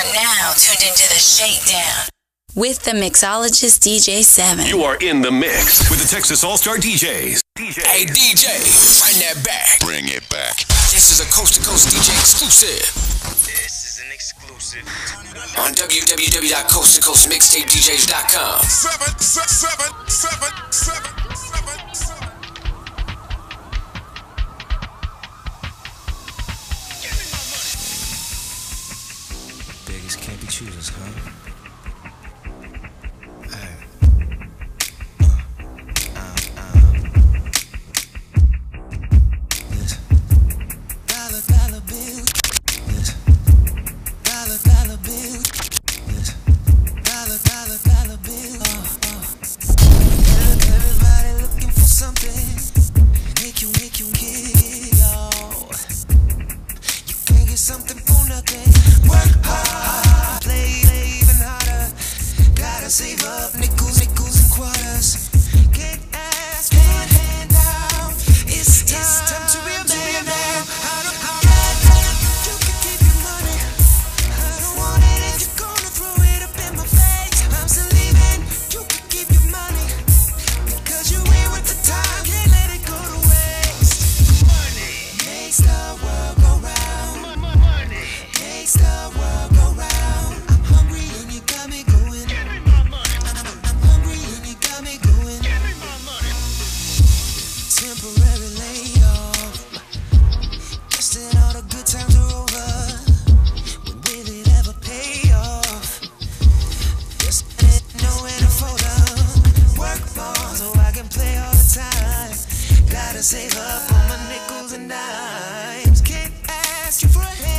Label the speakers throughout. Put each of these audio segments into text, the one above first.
Speaker 1: are now tuned into the shakedown with the mixologist DJ7.
Speaker 2: You are in the mix with the Texas All Star DJs. DJ.
Speaker 3: Hey, DJ, bring that back.
Speaker 4: Bring it back.
Speaker 3: This is a coast to coast DJ exclusive.
Speaker 5: This is an exclusive.
Speaker 3: On www.coasttocoastmixtapedjs.com.
Speaker 4: Seven, seven, seven, seven, seven.
Speaker 6: Choose us, huh? save up on my nickels and dimes. Can't ask you for a
Speaker 7: hand.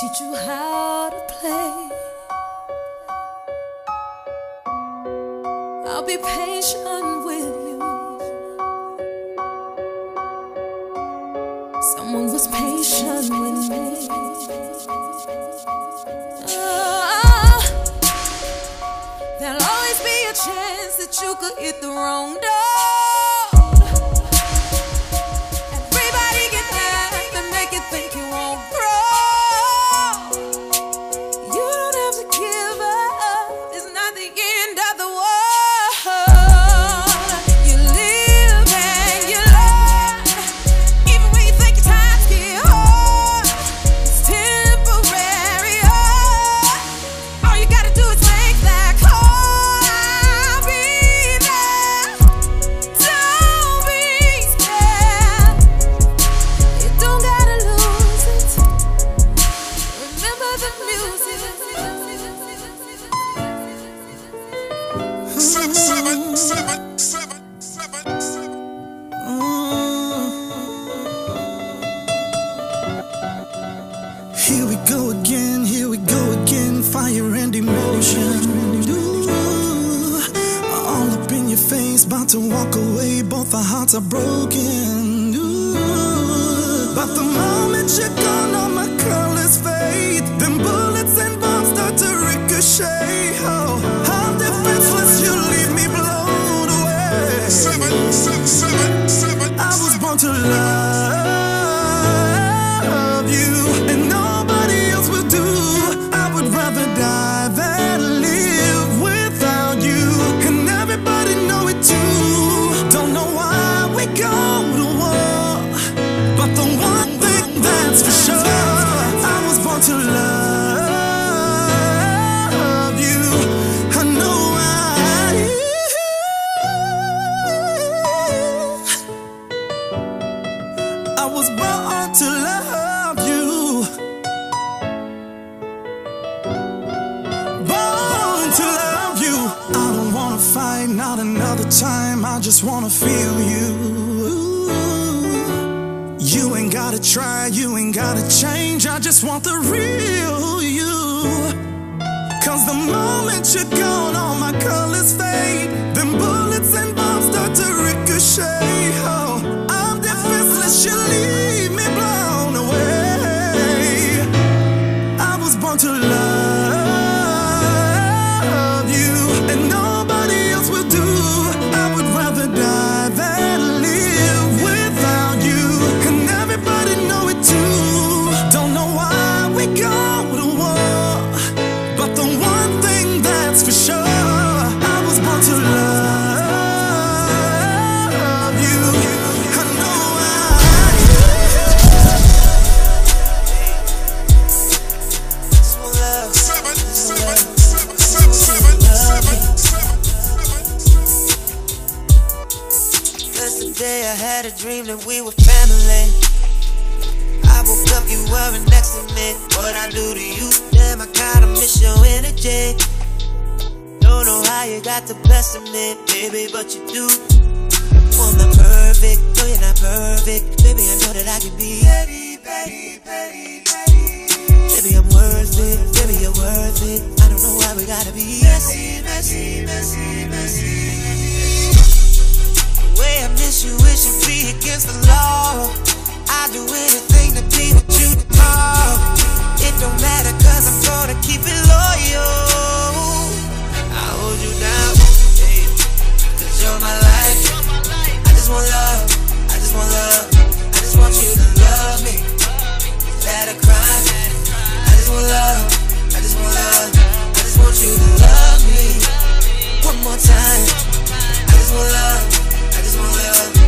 Speaker 7: teach you how to play. I'll be patient with you. Someone was patient with me. chance that you could hit the wrong door.
Speaker 8: If our hearts are broken. Ooh. But the moment you're gone, all my colors fade. Then bullets and bombs start to ricochet. Oh, how defenseless you leave me blown away.
Speaker 9: Seven, seven, seven, seven.
Speaker 8: I was born to love. I don't know why we gotta
Speaker 6: be messy, messy, messy, messy. Way I miss you, it should be against the law. I do anything to be with you tomorrow. It don't matter, I'm gonna keep it loyal. I hold you down, cause you're my life. I just want love, I just want love. I just want you to love me. Let her cry. I just want love love. I just want you to love me one more time. I just want love. I just want love.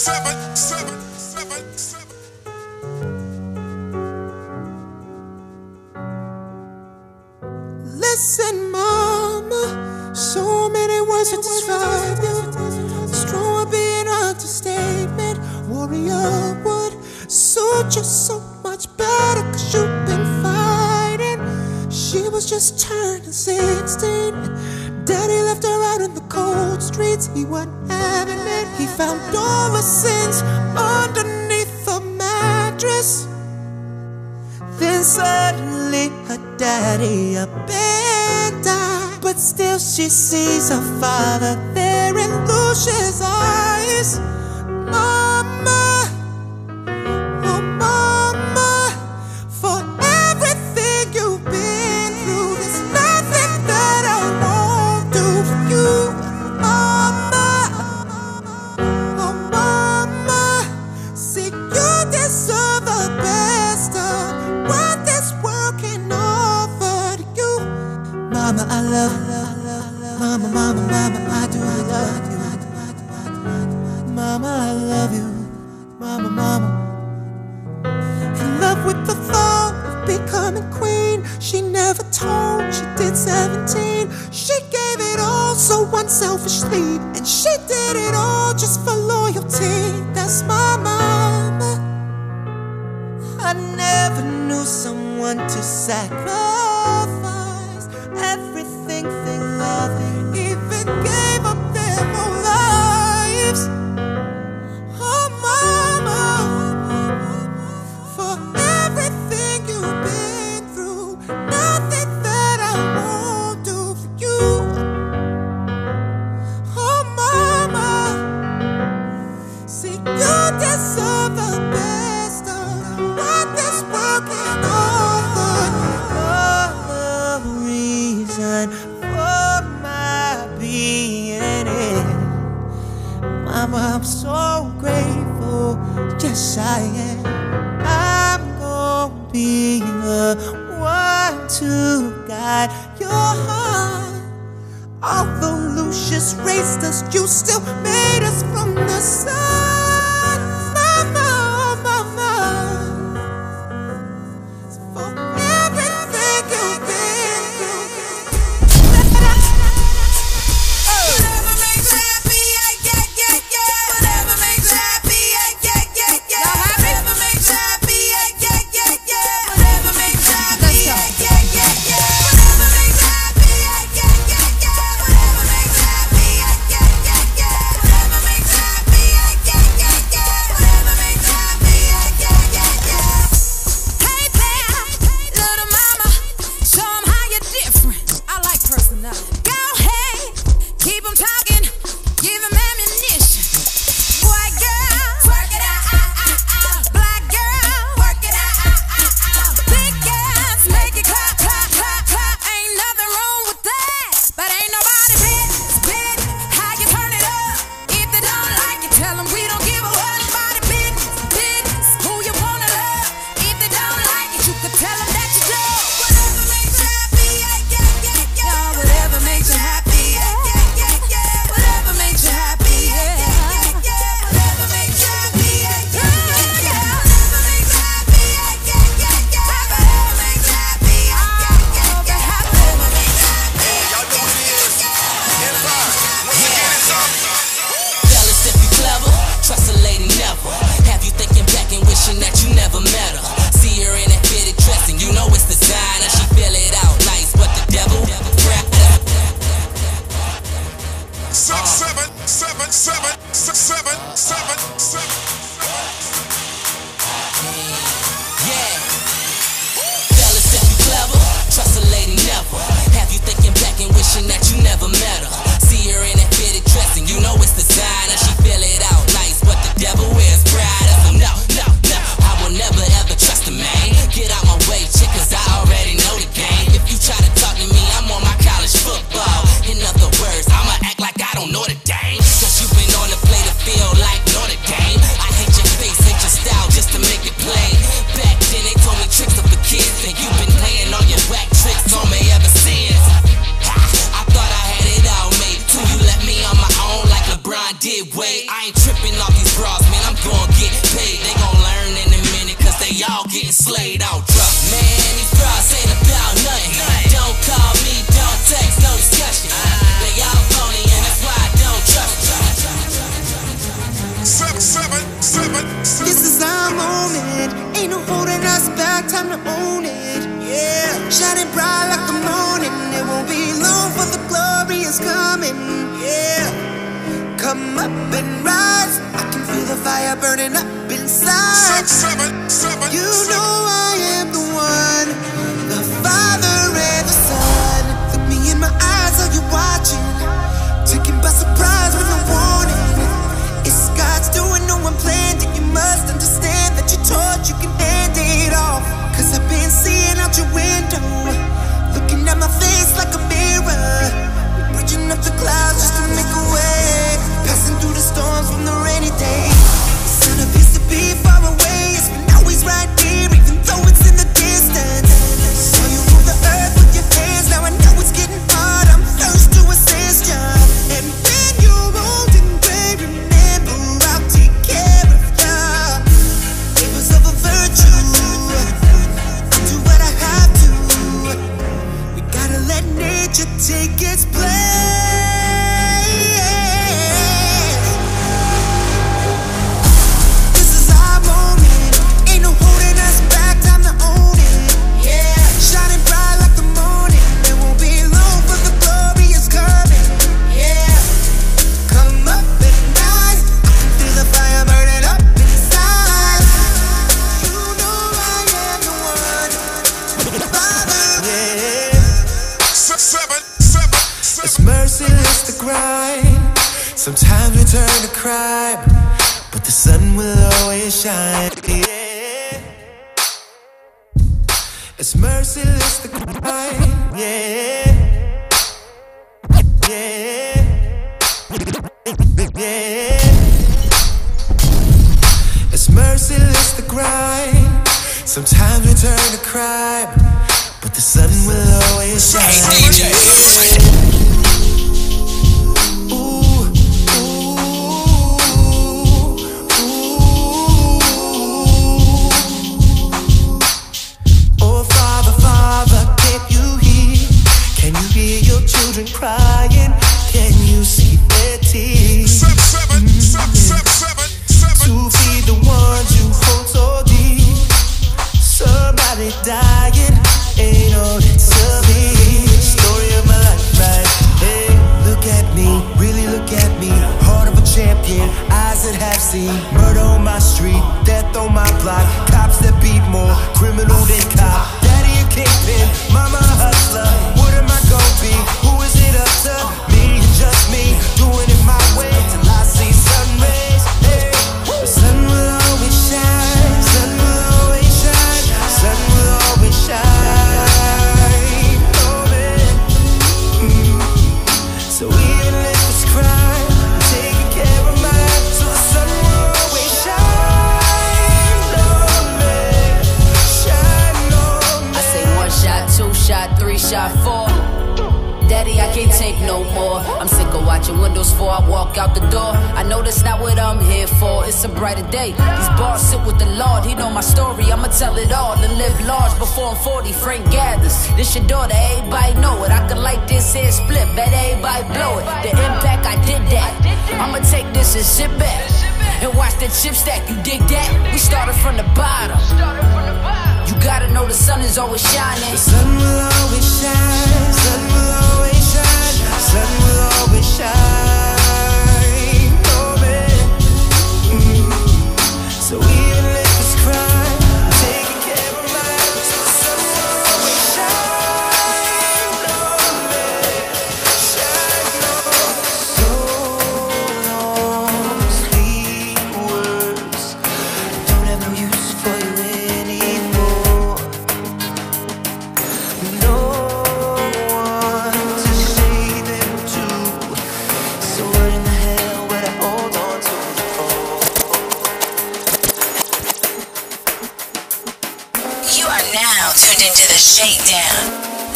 Speaker 4: seven, seven, seven, seven.
Speaker 6: Listen, Mama, so many words to describe you. Strong being understatement. Warrior would suit you so much better, cause you've been fighting. She was just turning 16. Daddy left her out in the cold streets. He went he found all the sins underneath the mattress. Then suddenly her daddy abandoned died. But still she sees her father there in Lucia's eyes.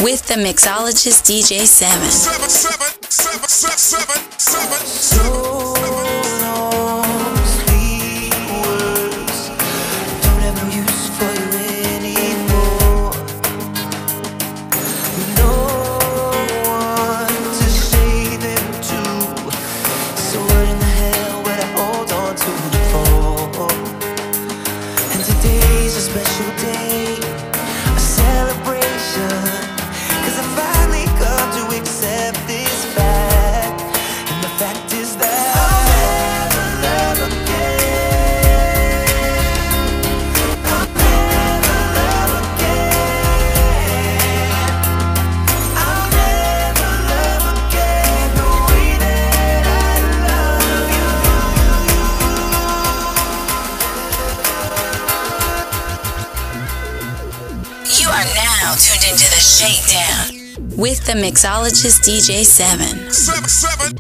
Speaker 6: with the mixologist DJ Seven.
Speaker 1: the
Speaker 6: mixologist
Speaker 10: DJ7.
Speaker 4: Seven, seven.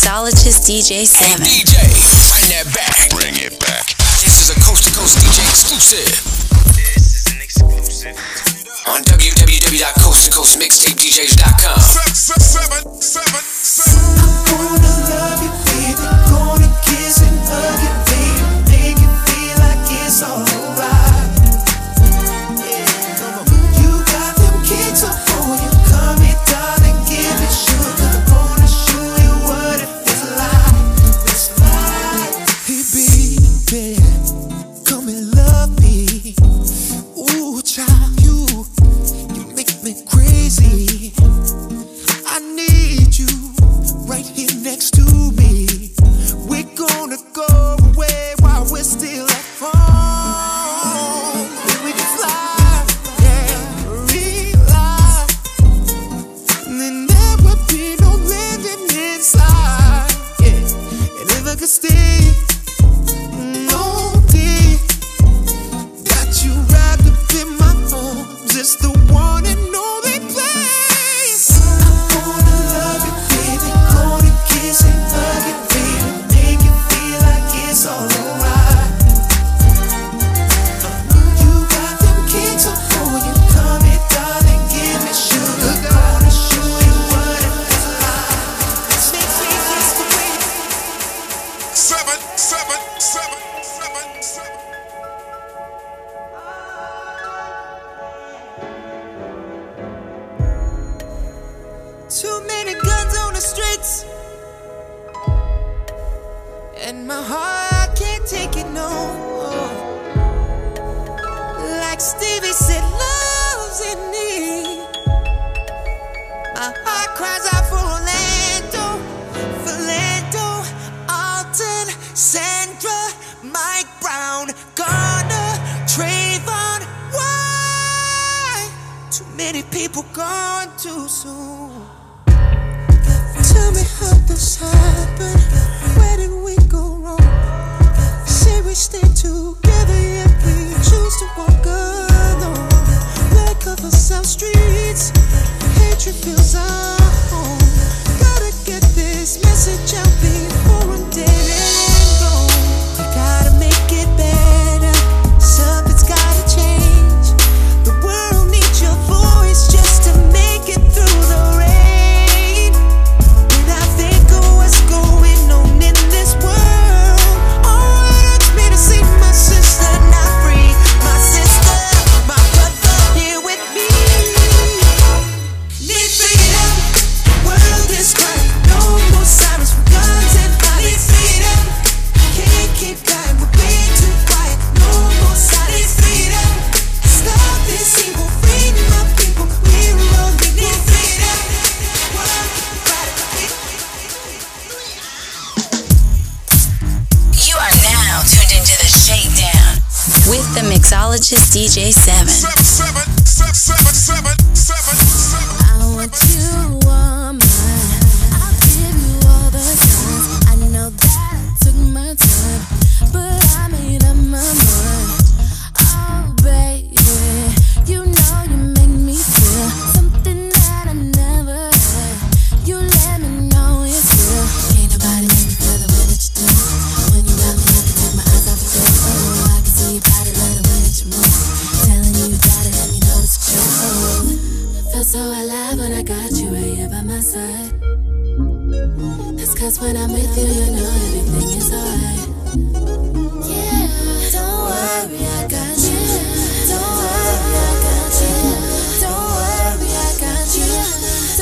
Speaker 1: mixologist DJ Se7en.
Speaker 3: DJ, bring that back.
Speaker 2: Bring it back.
Speaker 3: This is a coast to coast DJ exclusive.
Speaker 5: This is an exclusive.
Speaker 3: On www.coasttocoastmixtapedjs.com.
Speaker 4: Seven, seven, seven, seven.
Speaker 6: I'm gonna love you, baby. Gonna kiss and hug. I heart out for Orlando, Philando, Alton, Sandra, Mike Brown, Garner, Trayvon. Why? Too many people gone too soon. Tell me how this happened. Where did we go wrong? Say we stay together, if we choose to walk alone. Lack of a Street. Country feels our home. Gotta get this message out.
Speaker 4: so alive when I got you right here by my side. That's cause when I'm with you, you know everything is alright. Don't worry, I got you. Don't worry, I got you. Don't worry, I got you.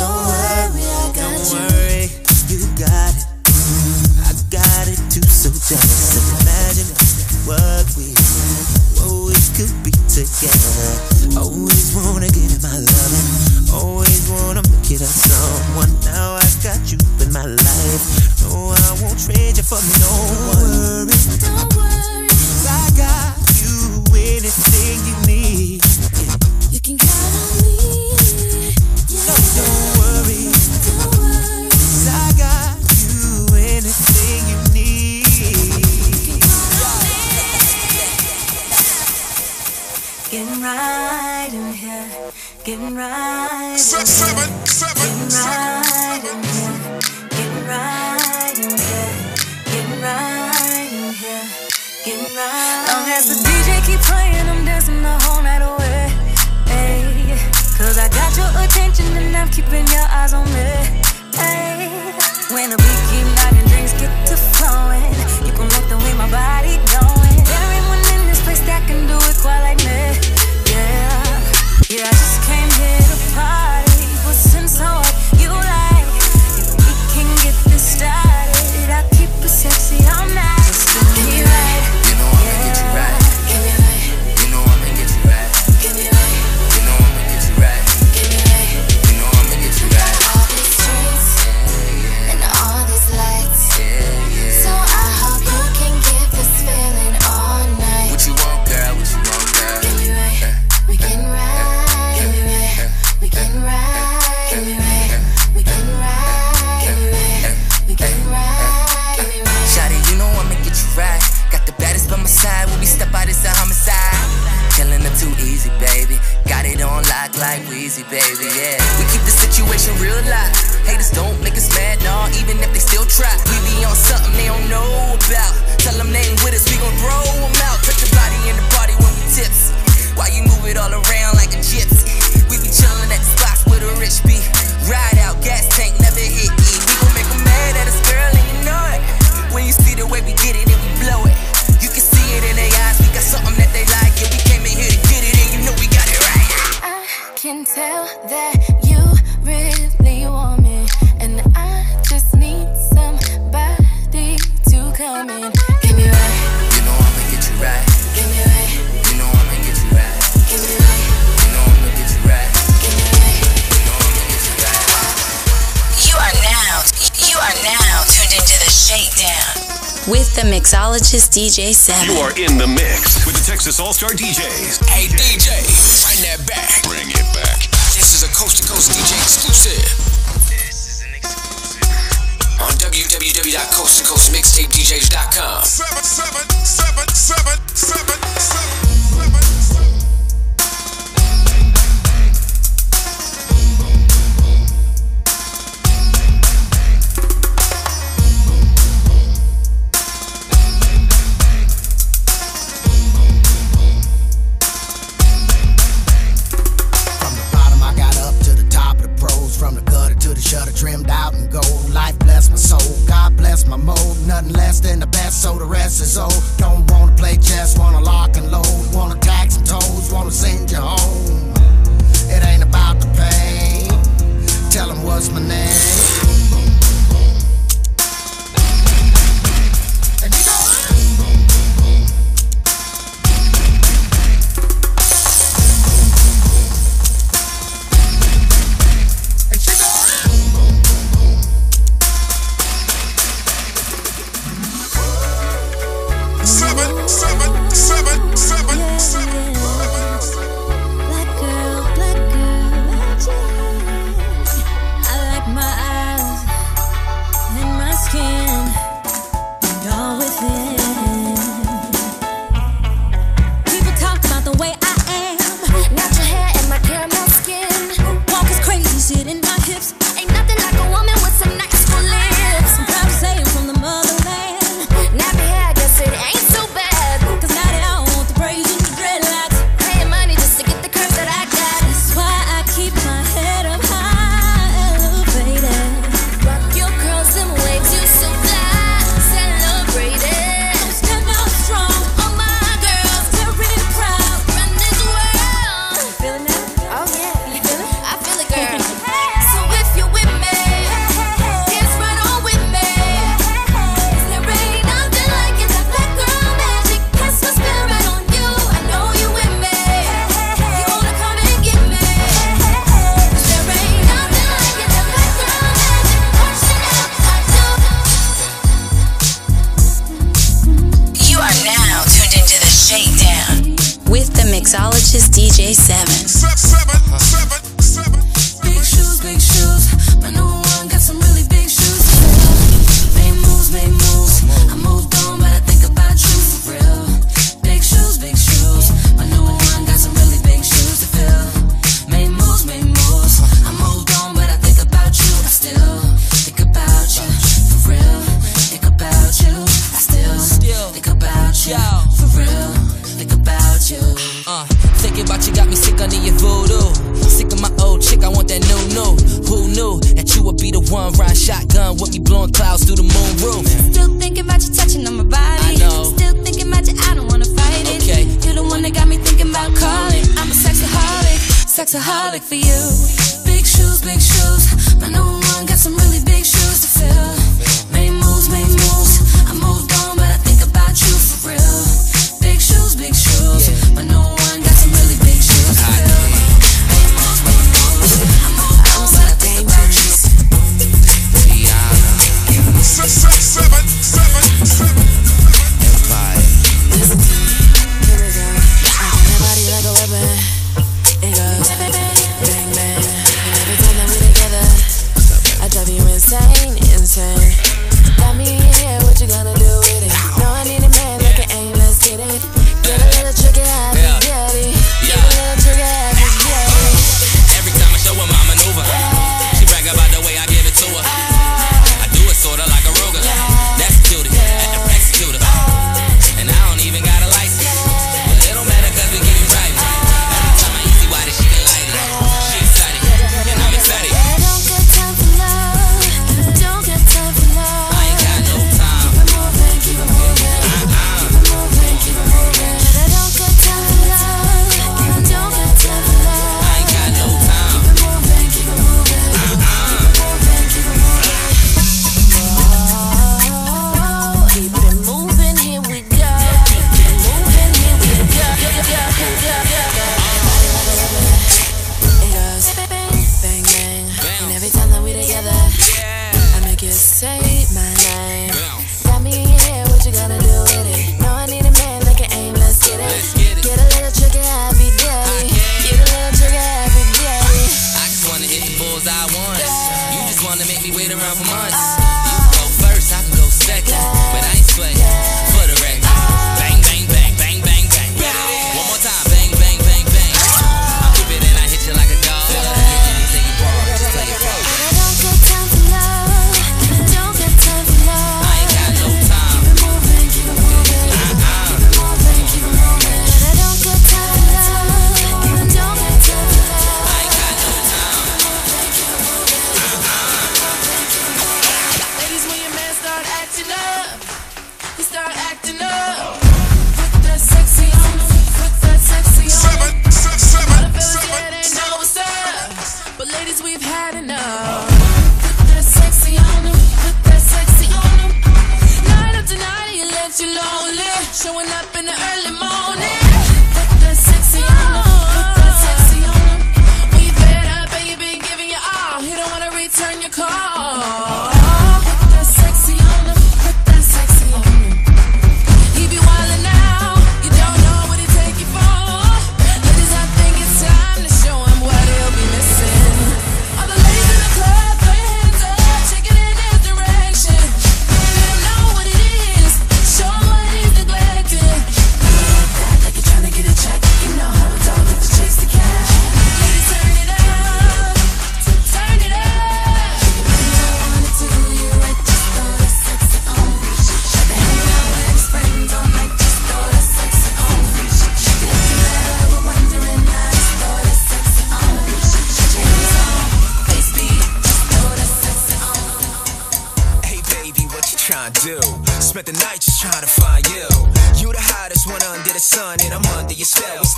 Speaker 4: Don't worry, I got you.
Speaker 6: Don't worry, you got it. I got it too, so just imagine what we, what we could be together. Always wanna get. for no one.
Speaker 5: keeping your eyes on me.
Speaker 1: mixologist DJ Sam.
Speaker 2: You are in the mix with the Texas All Star DJs.
Speaker 3: Hey DJ, bring that back.
Speaker 2: Bring it back.
Speaker 3: This is a coast to coast DJ exclusive. On www.coasttocoastmixtapedjs.com.
Speaker 7: nothing less than the best, so the rest is old. Don't wanna play chess, wanna lock and load.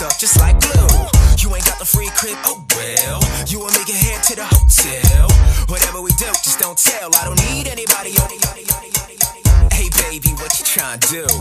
Speaker 10: Just like
Speaker 11: glue. You ain't got the free crib, oh well. You and me can head to the hotel. Whatever we do, just don't tell. I don't need anybody. oh. Hey baby, what you trying to do?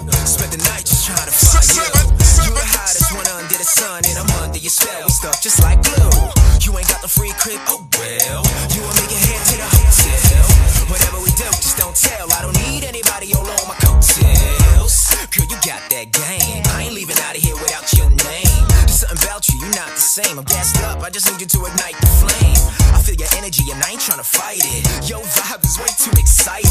Speaker 11: Same. I'm gassed up, I just need you to ignite the flame. I feel your energy and I ain't trying to fight it. Your vibe is way too exciting.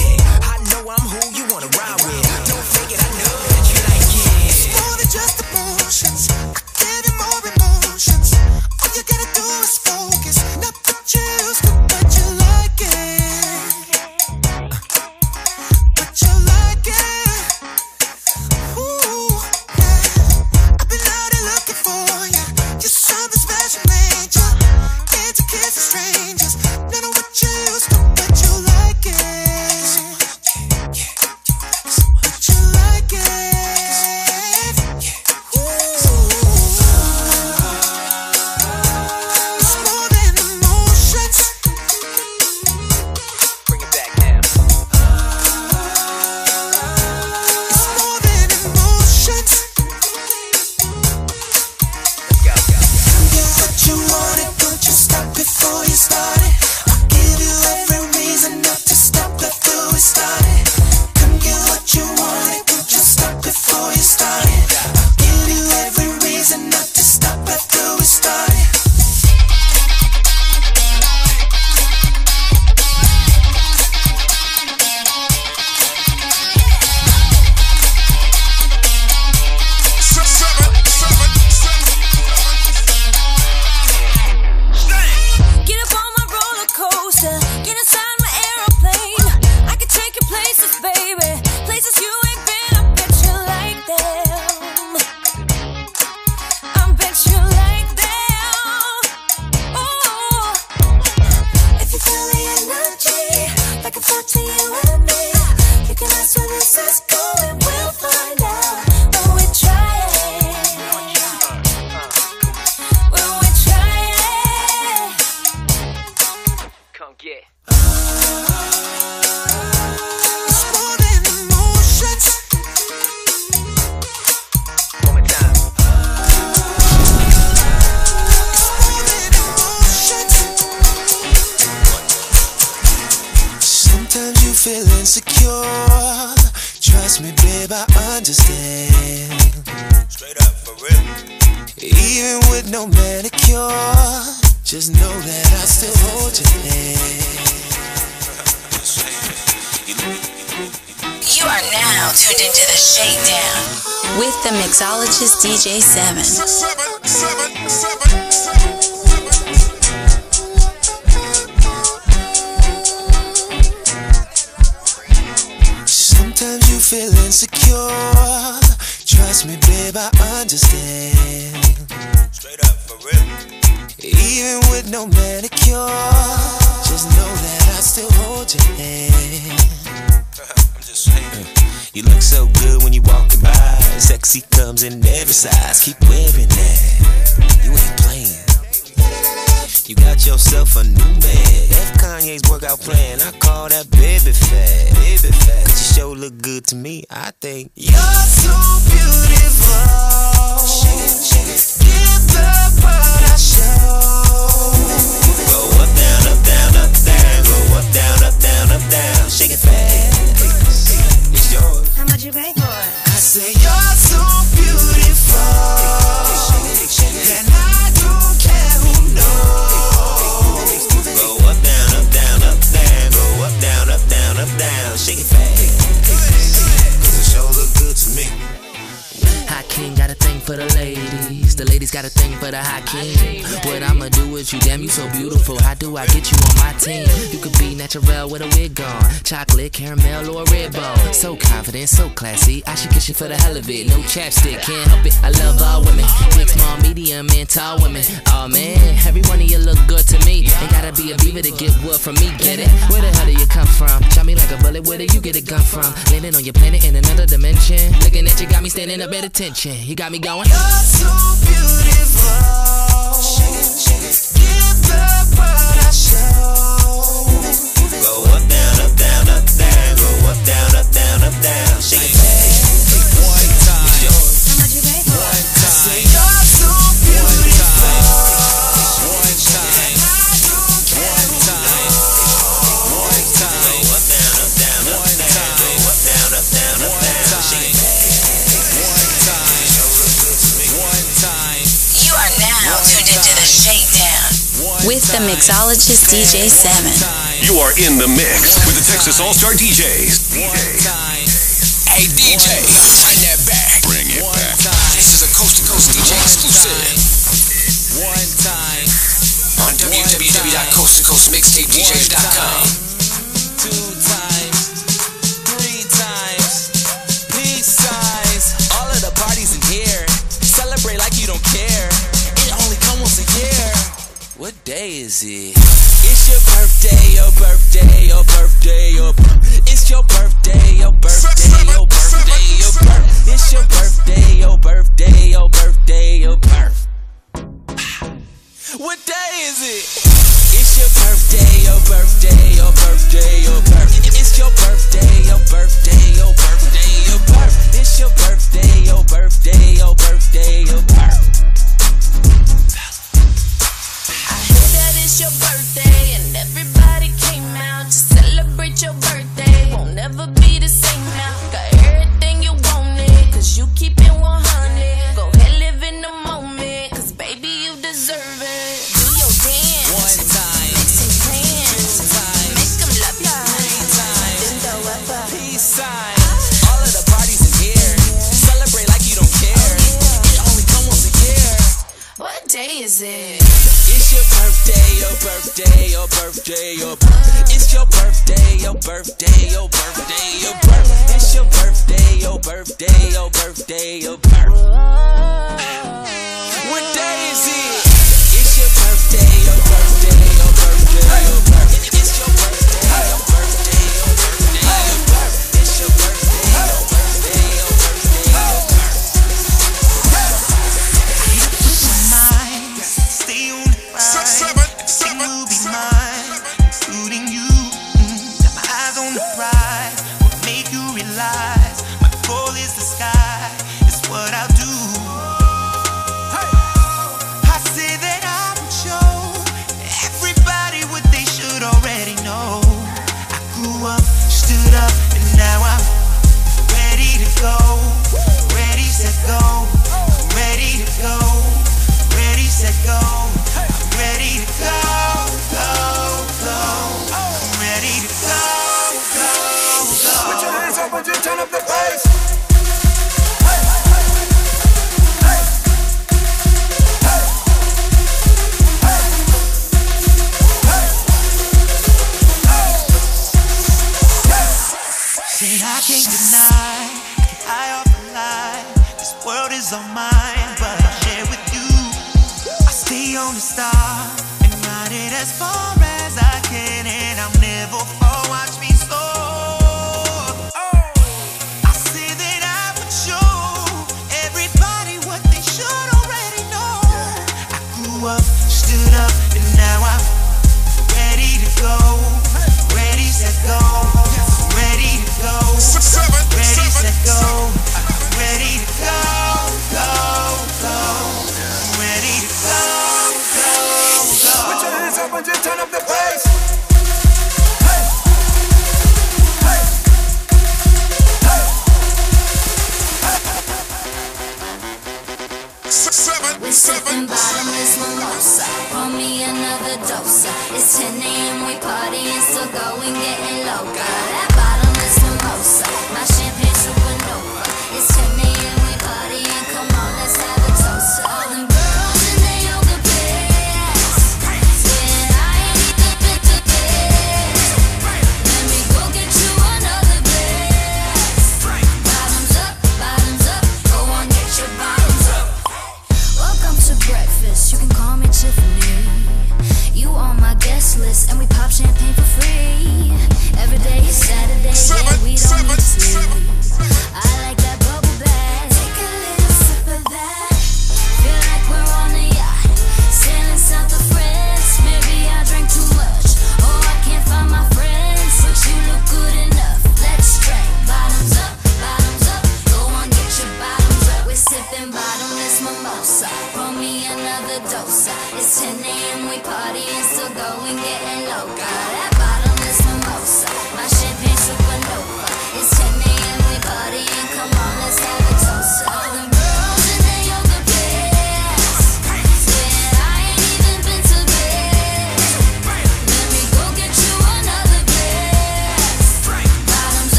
Speaker 6: Sometimes you feel insecure. Trust me, babe, I understand.
Speaker 12: Straight up, for real.
Speaker 6: Even with no manicure, just know that I still hold your hand.
Speaker 12: I'm just saying. Mm.
Speaker 6: You look so good when you walking by. Sexy comes in every size. Keep wearing that. You ain't playing. You got yourself a new man. F Kanye's workout plan. I call that baby fat. Baby fat. Cause you sure look good to me. I think you're so beautiful. Give the world a show. Go up, down, up, down, up, down. Go up, down, up, down, up, down. Shake it fast. It's yours.
Speaker 7: How much you pay for it?
Speaker 6: I say you're so beautiful,
Speaker 5: King thing for the ladies. The ladies got a thing for the Hakeem. What I'ma do is you, damn, you so beautiful. How do I get you on my team? You could be natural with a wig on, chocolate, caramel, or a red bone. So confident, so classy. I should kiss you for the hell of it. No chapstick, can't help it. I love all women, big, small, medium, and tall women. Oh man, every one of you look good to me. Ain't gotta be a beaver to get wood from me. Get it? Where the hell do you come from? Shot me like a bullet. Where did you get a gun from? Landing on your planet in another dimension. Looking at you got me standing up at attention. You got got me going.
Speaker 13: You're beautiful. Give up show.
Speaker 6: Go up, down, up, down, up, down. Go up, down, up, down, up, down. Shake
Speaker 1: with the mixologist DJ Se7en.
Speaker 2: You are in the mix with the Texas All Star DJs.
Speaker 3: Hey DJ, bring that back.
Speaker 2: Bring it back.
Speaker 3: This is a coast to coast DJ exclusive.
Speaker 6: One time.
Speaker 3: On www.coasttocoastmixtapedjs.com.
Speaker 6: is it? It's your birthday, your birthday, your birthday, your It's your birthday, your birthday.
Speaker 13: seven,
Speaker 10: we seven, bottomless mimosa. Pour me another dosa. It's 10 a.m. We partying, still going, getting loca. That bottomless mimosa. My